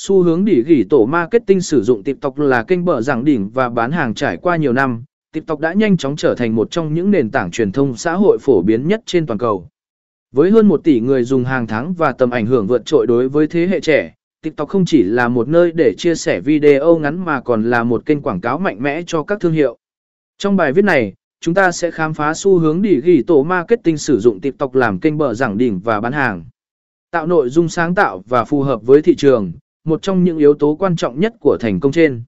Xu hướng đỉ gỉ tổ marketing sử dụng TikTok là kênh bở giảng đỉnh và bán hàng trải qua nhiều năm. TikTok đã nhanh chóng trở thành một trong những nền tảng truyền thông xã hội phổ biến nhất trên toàn cầu. Với hơn 1 tỷ người dùng hàng tháng và tầm ảnh hưởng vượt trội đối với thế hệ trẻ, TikTok không chỉ là một nơi để chia sẻ video ngắn mà còn là một kênh quảng cáo mạnh mẽ cho các thương hiệu. Trong bài viết này, chúng ta sẽ khám phá xu hướng đỉ ghi tổ marketing sử dụng TikTok làm kênh bờ giảng đỉnh và bán hàng. Tạo nội dung sáng tạo và phù hợp với thị trường, một trong những yếu tố quan trọng nhất của thành công trên.